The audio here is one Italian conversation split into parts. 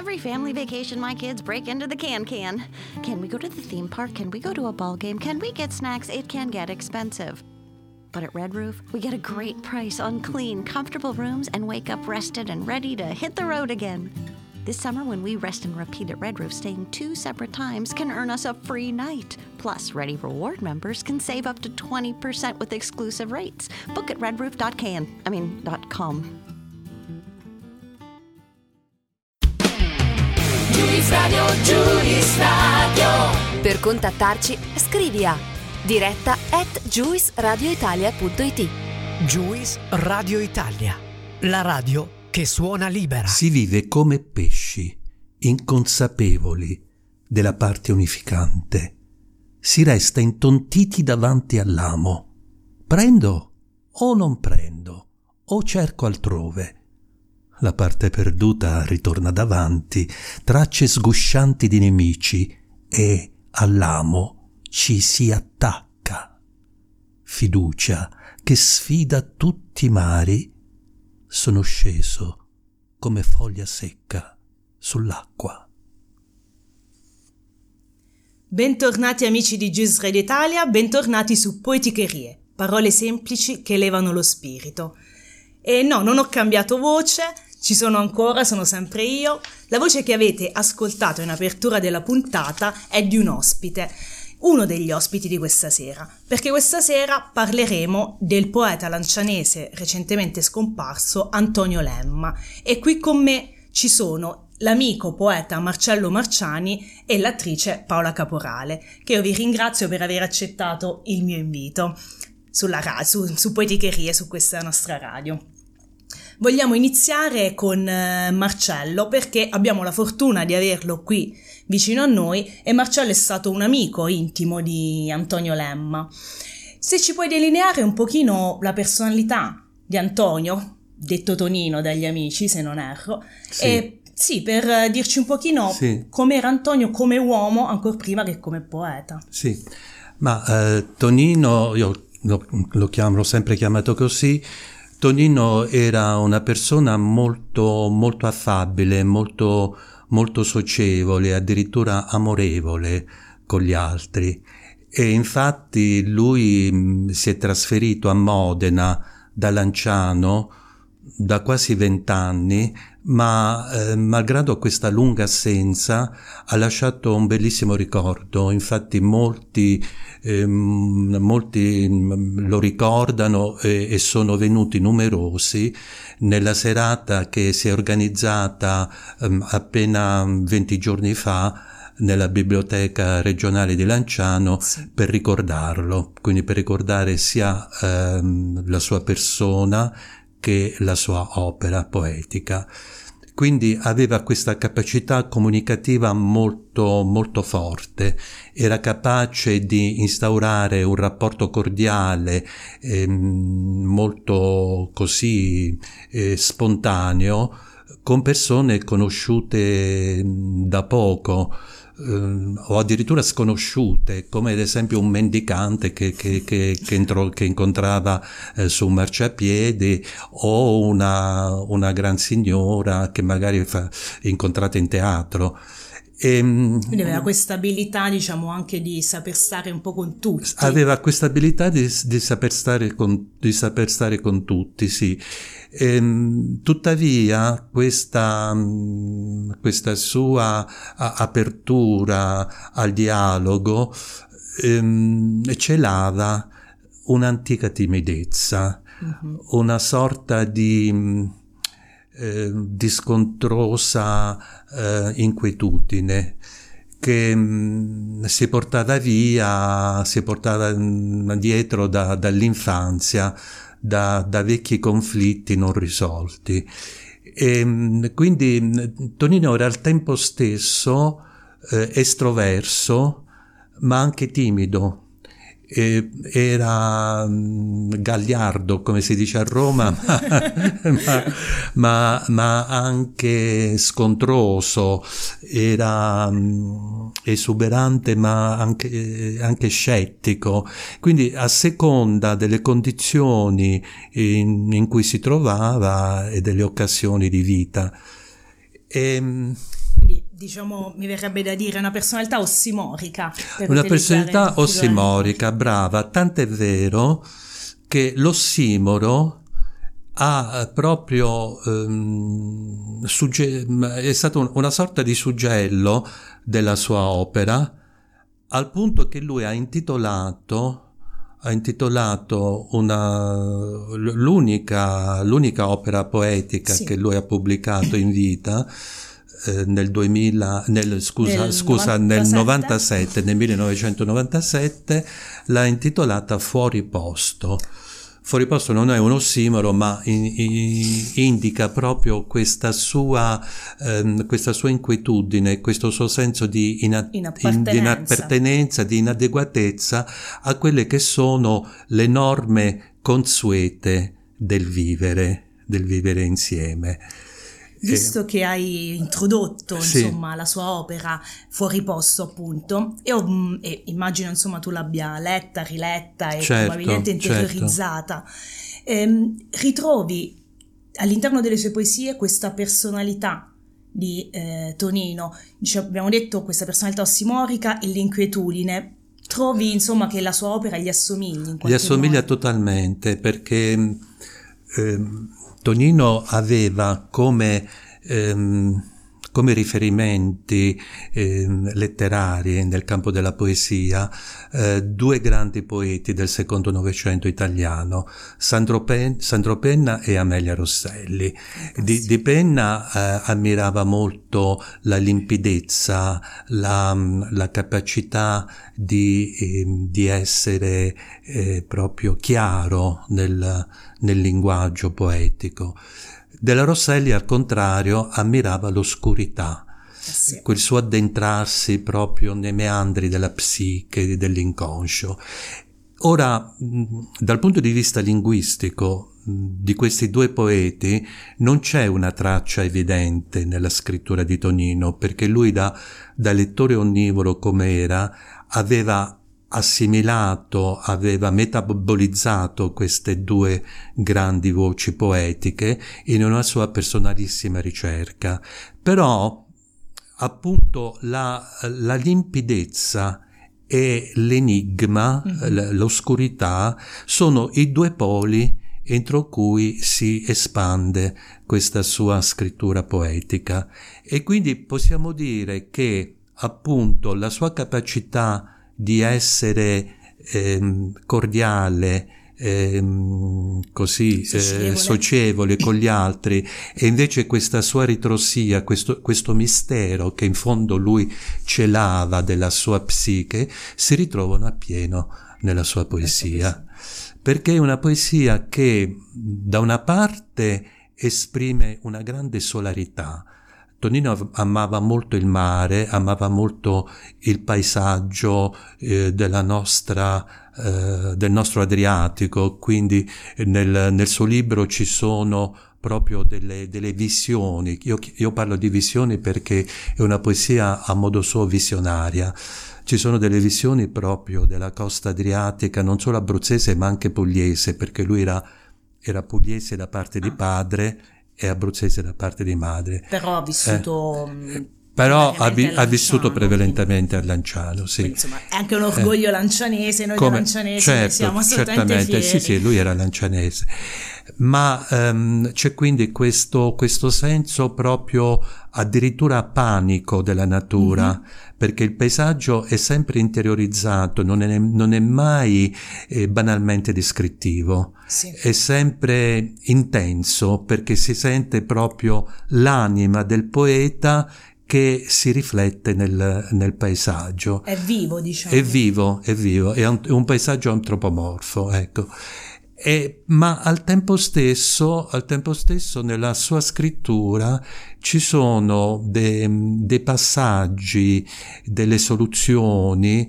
Every family vacation, my kids break into the can can. Can we go to the theme park? Can we go to a ball game? Can we get snacks? It can get expensive. But at Red Roof, we get a great price on clean, comfortable rooms and wake up rested and ready to hit the road again. This summer, when we rest and repeat at Red Roof, staying two separate times can earn us a free night. Plus, Ready Reward members can save up to 20% with exclusive rates. Book at redroof.can. I mean, .com. Juice Radio, Juice Radio. Per contattarci, scrivi a diretta at juiceradioitalia.it Juice Radio Italia, la radio che suona libera. Si vive come pesci, inconsapevoli della parte unificante. Si resta intontiti davanti all'amo. Prendo o non prendo, o cerco altrove. La parte perduta ritorna davanti, tracce sguscianti di nemici, e all'amo ci si attacca. Fiducia che sfida tutti i mari sono sceso come foglia secca sull'acqua. Bentornati amici di Radio Italia, bentornati su Poeticherie, parole semplici che elevano lo spirito. E no, non ho cambiato voce, ci sono ancora, sono sempre io. La voce che avete ascoltato in apertura della puntata è di un ospite, uno degli ospiti di questa sera, perché questa sera parleremo del poeta lancianese recentemente scomparso Antonio Lemma e qui con me ci sono l'amico poeta Marcello Marciani e l'attrice Paola Caporale, che io vi ringrazio per aver accettato il mio invito sulla su, su Poeticherie, su questa nostra radio. Vogliamo iniziare con eh, Marcello perché abbiamo la fortuna di averlo qui vicino a noi e Marcello è stato un amico intimo di Antonio Lemma. Se ci puoi delineare un pochino la personalità di Antonio, detto Tonino dagli amici se non erro, Sì. e sì, per eh, dirci un pochino Sì. com'era Antonio come uomo ancora prima che come poeta. Sì, ma eh, Tonino, io lo, lo chiamo, l'ho sempre chiamato così, Tonino era una persona molto, molto affabile, molto, molto socievole, addirittura amorevole con gli altri. E infatti lui mh, si è trasferito a Modena da Lanciano da quasi vent'anni, ma eh, malgrado questa lunga assenza ha lasciato un bellissimo ricordo. Infatti molti, ehm, molti mm, lo ricordano e, e sono venuti numerosi nella serata che si è organizzata ehm, appena 20 giorni fa nella biblioteca regionale di Lanciano per ricordarlo, quindi per ricordare sia ehm, la sua persona che la sua opera poetica. Quindi aveva questa capacità comunicativa molto, molto forte, era capace di instaurare un rapporto cordiale, ehm, molto così eh, spontaneo, con persone conosciute mh, da poco, ehm, o addirittura sconosciute, come ad esempio un mendicante che, che- che- che entro- incontrava eh, su un marciapiede o una, una gran signora che magari fa, incontrata in teatro. Ehm, Quindi aveva questa abilità, diciamo, anche di saper stare un po' con tutti. Aveva questa abilità di, di saper stare con, di saper stare con tutti, sì. Ehm, tuttavia, questa, questa sua apertura al dialogo ehm, celava un'antica timidezza, Mhm. una sorta di, eh, di scontrosa eh, inquietudine che mh, si portava via, si portava mh, dietro da- dall'infanzia, da, da vecchi conflitti non risolti. E, mh, quindi mh, Tonino era al tempo stesso eh, estroverso, ma anche timido. Era mm, gagliardo, come si dice a Roma, ma, ma- ma anche scontroso, era mm, esuberante, ma anche, anche scettico. Quindi, a seconda delle condizioni in, in cui si trovava e delle occasioni di vita. E, mm, diciamo, mi verrebbe da dire una personalità ossimorica. Una personalità ossimorica, brava, tant'è vero che l'ossimoro ha proprio ehm, sugge- è stato una sorta di suggello della sua opera al punto che lui ha intitolato ha intitolato una, l'unica, l'unica opera poetica sì. che lui ha pubblicato in vita eh, nel 2000, nel, scusa, nel, scusa 97. nel 97, nel 1997, l'ha intitolata Fuori posto. Fuori posto non è un ossimoro, ma in, in, indica proprio questa sua, ehm, questa sua inquietudine, questo suo senso di, ina- inappartenenza. di inappartenenza, di inadeguatezza a quelle che sono le norme consuete del vivere, del vivere insieme. Visto che hai introdotto sì. insomma, la sua opera fuori posto appunto e, mm, e, immagino insomma tu l'abbia letta, riletta e certo, probabilmente certo. interiorizzata, certo. ehm, ritrovi all'interno delle sue poesie questa personalità di eh, Tonino, Dice, abbiamo detto questa personalità ossimorica e l'inquietudine, trovi insomma che la sua opera gli assomigli? gli assomiglia modo? totalmente perché... Ehm, Tonino aveva come, ehm, come riferimenti eh, letterari nel campo della poesia eh, due grandi poeti del secondo Novecento italiano, Sandro, Pen- Sandro Penna e Amelia Rosselli. Di, di Penna eh, ammirava molto la limpidezza, la, la capacità di, ehm, di essere eh, proprio chiaro nel nel linguaggio poetico. Della Rosselli, al contrario, ammirava l'oscurità, eh sì. quel suo addentrarsi proprio nei meandri della psiche, dell'inconscio. Ora, dal punto di vista linguistico, di questi due poeti non c'è una traccia evidente nella scrittura di Tonino, perché lui da, da lettore onnivoro come era, aveva assimilato, aveva metabolizzato queste due grandi voci poetiche in una sua personalissima ricerca. Però appunto la, la limpidezza e l'enigma, mm-hmm. l'oscurità, sono i due poli entro cui si espande questa sua scrittura poetica. E quindi possiamo dire che appunto la sua capacità di essere ehm, cordiale, ehm, così socievole. Eh, socievole. con gli altri e invece questa sua ritrosia, questo, questo mistero che in fondo lui celava della sua psiche, si ritrovano appieno nella sua poesia. Perché è una poesia che da una parte esprime una grande solarità, Tonino amava molto il mare, amava molto il paesaggio eh, nostra, eh, del nostro Adriatico, quindi nel, nel, suo libro ci sono proprio delle, delle visioni. Io, io, parlo di visioni perché è una poesia a modo suo visionaria. Ci sono delle visioni proprio della costa adriatica, non solo abruzzese ma anche pugliese, perché lui era, era pugliese da parte di padre è abruzzese da parte di madre. Però ha vissuto... Eh, però ha, vi, ha, vissuto prevalentemente a Lanciano, sì. Quindi, insomma, è anche un orgoglio eh. lancianese, noi Come, lancianesi certo, siamo assolutamente fieri. Sì, sì, lui era lancianese. Ma um, c'è quindi questo, questo, senso proprio addirittura panico della natura, mm-hmm. perché il paesaggio è sempre interiorizzato, non è, non è mai eh, banalmente descrittivo, sì. è sempre intenso, perché si sente proprio l'anima del poeta che si riflette nel, nel, paesaggio. È vivo, diciamo. È vivo, è vivo, è un, è un paesaggio antropomorfo, ecco. E, ma al tempo, stesso, al tempo stesso nella sua scrittura ci sono dei de passaggi, delle soluzioni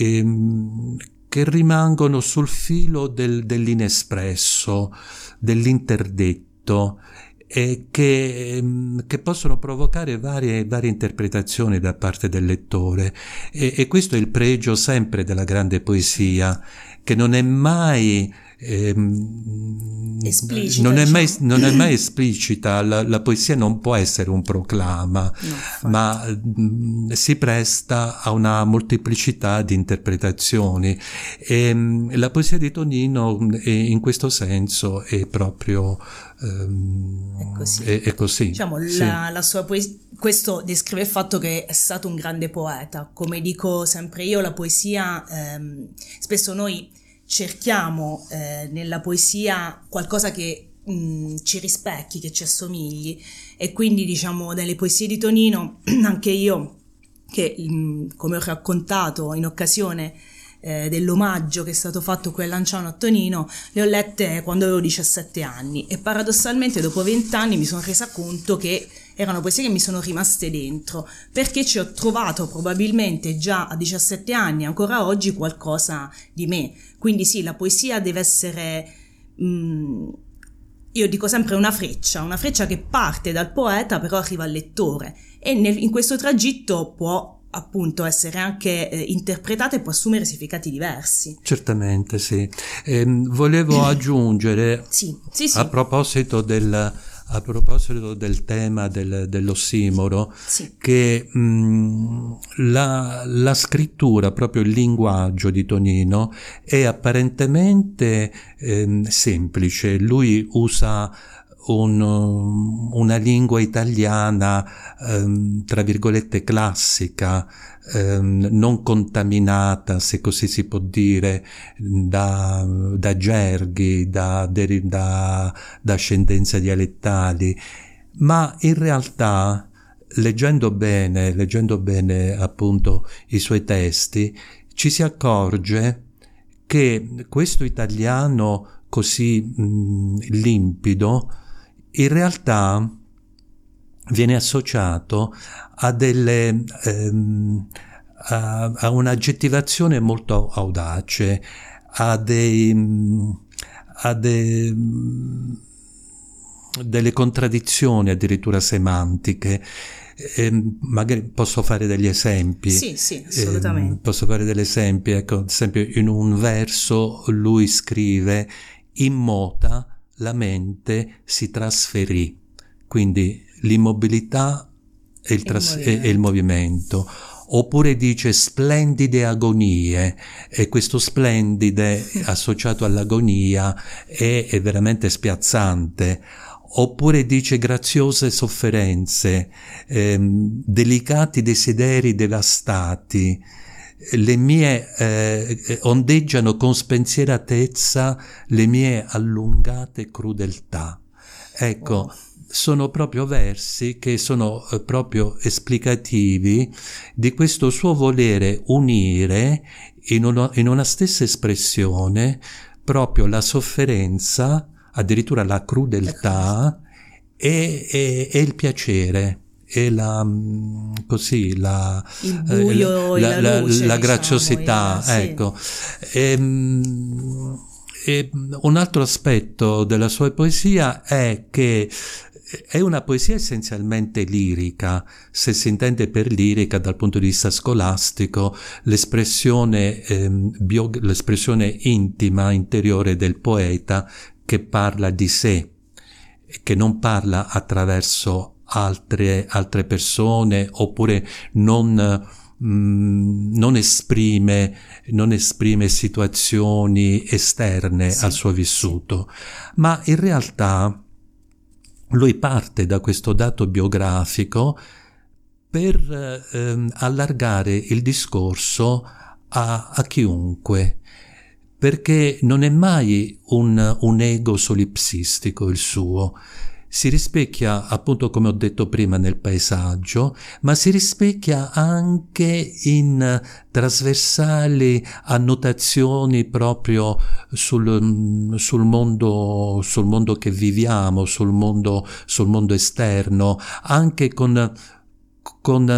ehm, che rimangono sul filo del, dell'inespresso, dell'interdetto e che, ehm, che, possono provocare varie, varie, interpretazioni da parte del lettore. E, e, questo è il pregio sempre della grande poesia, che non è mai ehm, Esplicita, non, è mai, diciamo. non è mai esplicita, la, la poesia non può essere un proclama, infatti. ma mm, si presta a una molteplicità di interpretazioni e mm, la poesia di Tonino mm, è- in questo senso è proprio ehm, È così. È, è così, Diciamo, sì. la, la sua poesia, questo descrive il fatto che è stato un grande poeta. Come dico sempre io, la poesia, ehm, spesso noi cerchiamo eh, nella poesia qualcosa che mh, ci rispecchi, che ci assomigli. E quindi diciamo nelle poesie di Tonino anche io che mh, come ho raccontato in occasione eh, dell'omaggio che è stato fatto qui a Lanciano a Tonino, le ho lette quando avevo 17 anni. E paradossalmente dopo 20 anni mi sono resa conto che erano poesie che mi sono rimaste dentro perché ci ho trovato probabilmente già a 17 anni, ancora oggi, qualcosa di me. Quindi sì, la poesia deve essere... mh, io dico sempre una freccia, una freccia che parte dal poeta però arriva al lettore e nel- in questo tragitto può appunto essere anche eh, interpretata e può assumere significati diversi. Certamente, sì. Ehm, volevo aggiungere, Sì, sì, sì. a proposito del, a proposito del tema del- dell'ossimoro, Sì. che mh, la, la scrittura, proprio il linguaggio di Tonino, è apparentemente ehm, semplice. Lui usa un, um, una lingua italiana, ehm, tra virgolette, classica, ehm, non contaminata, se così si può dire, da, da gerghi, da, da, da ascendenze dialettali, ma in realtà, leggendo bene, leggendo bene appunto i suoi testi, ci si accorge che questo italiano così mh, limpido in realtà viene associato a delle ehm, a, a un'aggettivazione molto audace, a dei a de- mh, delle contraddizioni addirittura semantiche. Ehm, magari posso fare degli esempi. Sì, sì, Ehm, assolutamente. posso fare degli esempi, ecco, ad esempio in un verso lui scrive in mota la mente si trasferì, quindi l'immobilità e il, Il tras- movimento. e il movimento. Oppure dice splendide agonie e questo splendide associato all'agonia è, è veramente spiazzante. Oppure dice graziose sofferenze, ehm, delicati desideri devastati, le mie eh, ondeggiano con spensieratezza le mie allungate crudeltà. Ecco, Oh. sono proprio versi che sono eh, proprio esplicativi di questo suo volere unire in, uno- in una stessa espressione proprio la sofferenza, addirittura la crudeltà e, e- e il piacere. E la, mm, così, la, Il buio eh, e la luce, la diciamo, graziosità, il- sì. ecco. Ehm, E, un altro aspetto della sua poesia è che è una poesia essenzialmente lirica, se si intende per lirica dal punto di vista scolastico, l'espressione, ehm, bio- l'espressione intima, interiore del poeta che parla di sé, che non parla attraverso altre, altre persone oppure non, mm, non esprime, non esprime situazioni esterne Sì, al suo vissuto, ma in realtà lui parte da questo dato biografico per ehm, allargare il discorso a, a chiunque, perché non è mai un, un ego solipsistico il suo. Si rispecchia, appunto come ho detto prima, nel paesaggio, ma si rispecchia anche in trasversali annotazioni proprio sul, sul mondo, sul mondo che viviamo, sul mondo, sul mondo esterno, anche con con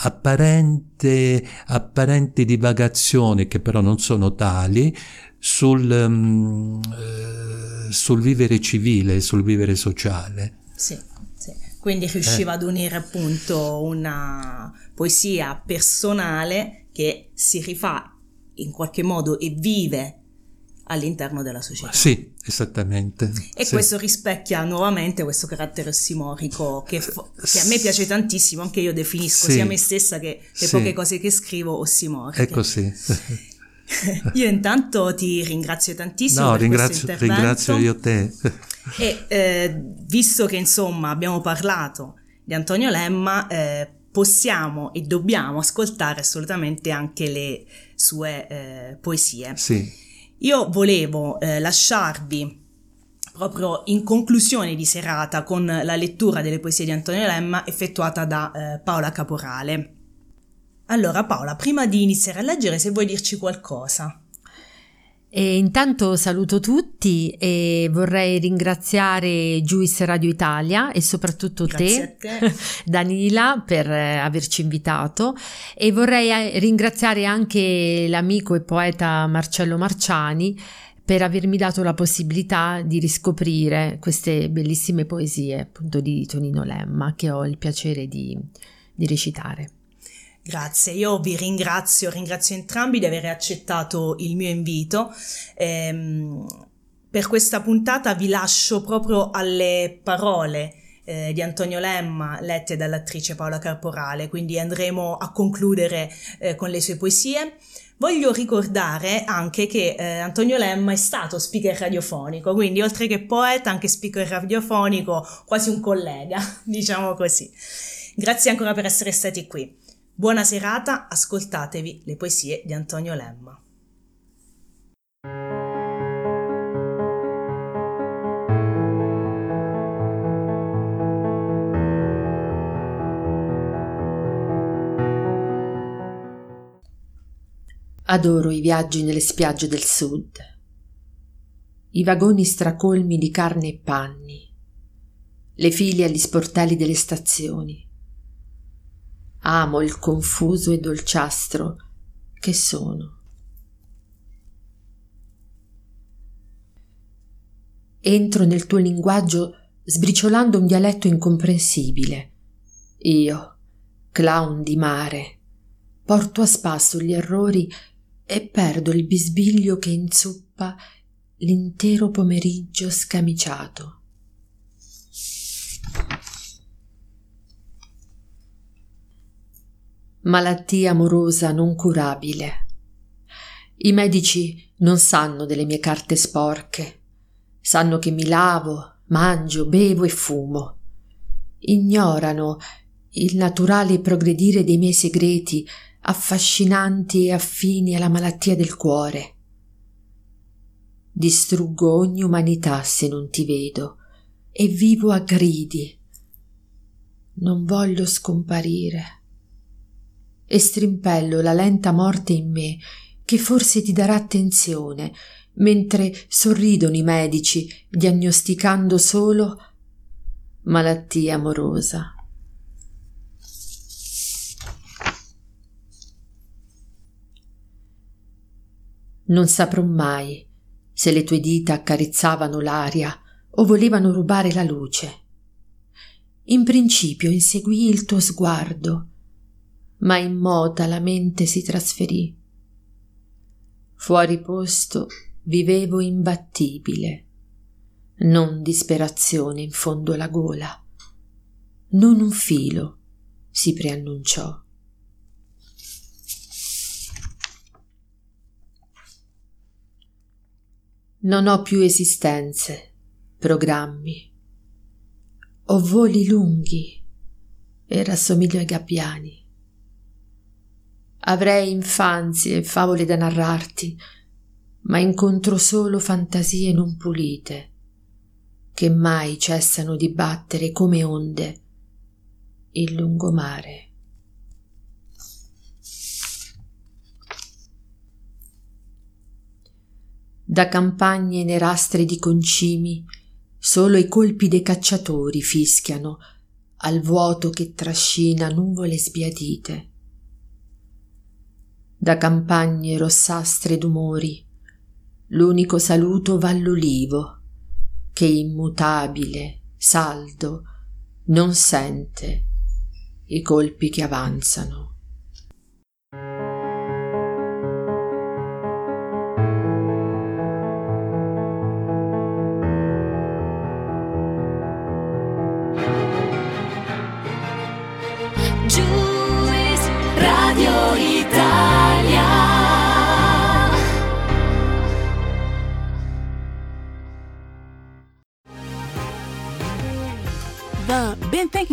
apparente, apparenti divagazioni che però non sono tali sul, mm, eh, sul vivere civile, sul vivere sociale. Sì, sì. Quindi riusciva ad unire appunto una poesia personale che si rifà in qualche modo e vive all'interno della società. Sì, esattamente. E sì. questo rispecchia nuovamente questo carattere ossimorico che, fo- che, a me piace tantissimo, anche io definisco sì. sia me stessa che le sì. poche cose che scrivo ossimoriche. È così. io intanto ti ringrazio tantissimo. No, ringrazio, ringrazio io te. e eh, visto che insomma abbiamo parlato di Antonio Lemma, eh, possiamo e dobbiamo ascoltare assolutamente anche le sue eh, poesie. Sì. Io volevo eh, lasciarvi proprio in conclusione di serata con la lettura delle poesie di Antonio Lemma effettuata da eh, Paola Caporale. Allora Paola, prima di iniziare a leggere, se vuoi dirci qualcosa. E intanto saluto tutti e vorrei ringraziare Juice Radio Italia e soprattutto te, te. Danila, per eh, averci invitato e vorrei eh, ringraziare anche l'amico e poeta Marcello Marciani per avermi dato la possibilità di riscoprire queste bellissime poesie appunto di Tonino Lemma che ho il piacere di, di recitare. Grazie, io vi ringrazio, ringrazio entrambi di aver accettato il mio invito. Ehm, per questa puntata vi lascio proprio alle parole eh, di Antonio Lemma lette dall'attrice Paola Carporale, quindi andremo a concludere eh, con le sue poesie. Voglio ricordare anche che eh, Antonio Lemma è stato speaker radiofonico, quindi oltre che poeta, anche speaker radiofonico, quasi un collega, diciamo così. Grazie ancora per essere stati qui. Buona serata, ascoltatevi le poesie di Antonio Lemma. Adoro i viaggi nelle spiagge del sud, i vagoni stracolmi di carne e panni, le file agli sportelli delle stazioni. Amo il confuso e dolciastro che sono. Entro nel tuo linguaggio sbriciolando un dialetto incomprensibile. Io, clown di mare, porto a spasso gli errori e perdo il bisbiglio che inzuppa l'intero pomeriggio scamiciato. Malattia amorosa non curabile. I medici non sanno delle mie carte sporche, sanno che mi lavo, mangio, bevo e fumo. Ignorano il naturale progredire dei miei segreti affascinanti e affini alla malattia del cuore. Distruggo ogni umanità se non ti vedo e vivo a gridi. Non voglio scomparire. E strimpello la lenta morte in me che forse ti darà attenzione, mentre sorridono i medici diagnosticando solo malattia amorosa. Non saprò mai se le tue dita accarezzavano l'aria o volevano rubare la luce. In principio inseguii il tuo sguardo, ma in mota la mente si trasferì. Fuori posto vivevo imbattibile, non disperazione in fondo alla gola, non un filo si preannunciò. Non ho più esistenze, programmi. Ho voli lunghi e rassomiglio ai gabbiani. Avrei infanzie e favole da narrarti, ma incontro solo fantasie non pulite, che mai cessano di battere come onde il lungomare. Da campagne nerastre di concimi, solo i colpi dei cacciatori fischiano al vuoto che trascina nuvole sbiadite. Da campagne rossastre d'umori, l'unico saluto va all'ulivo, che immutabile, saldo, non sente i colpi che avanzano.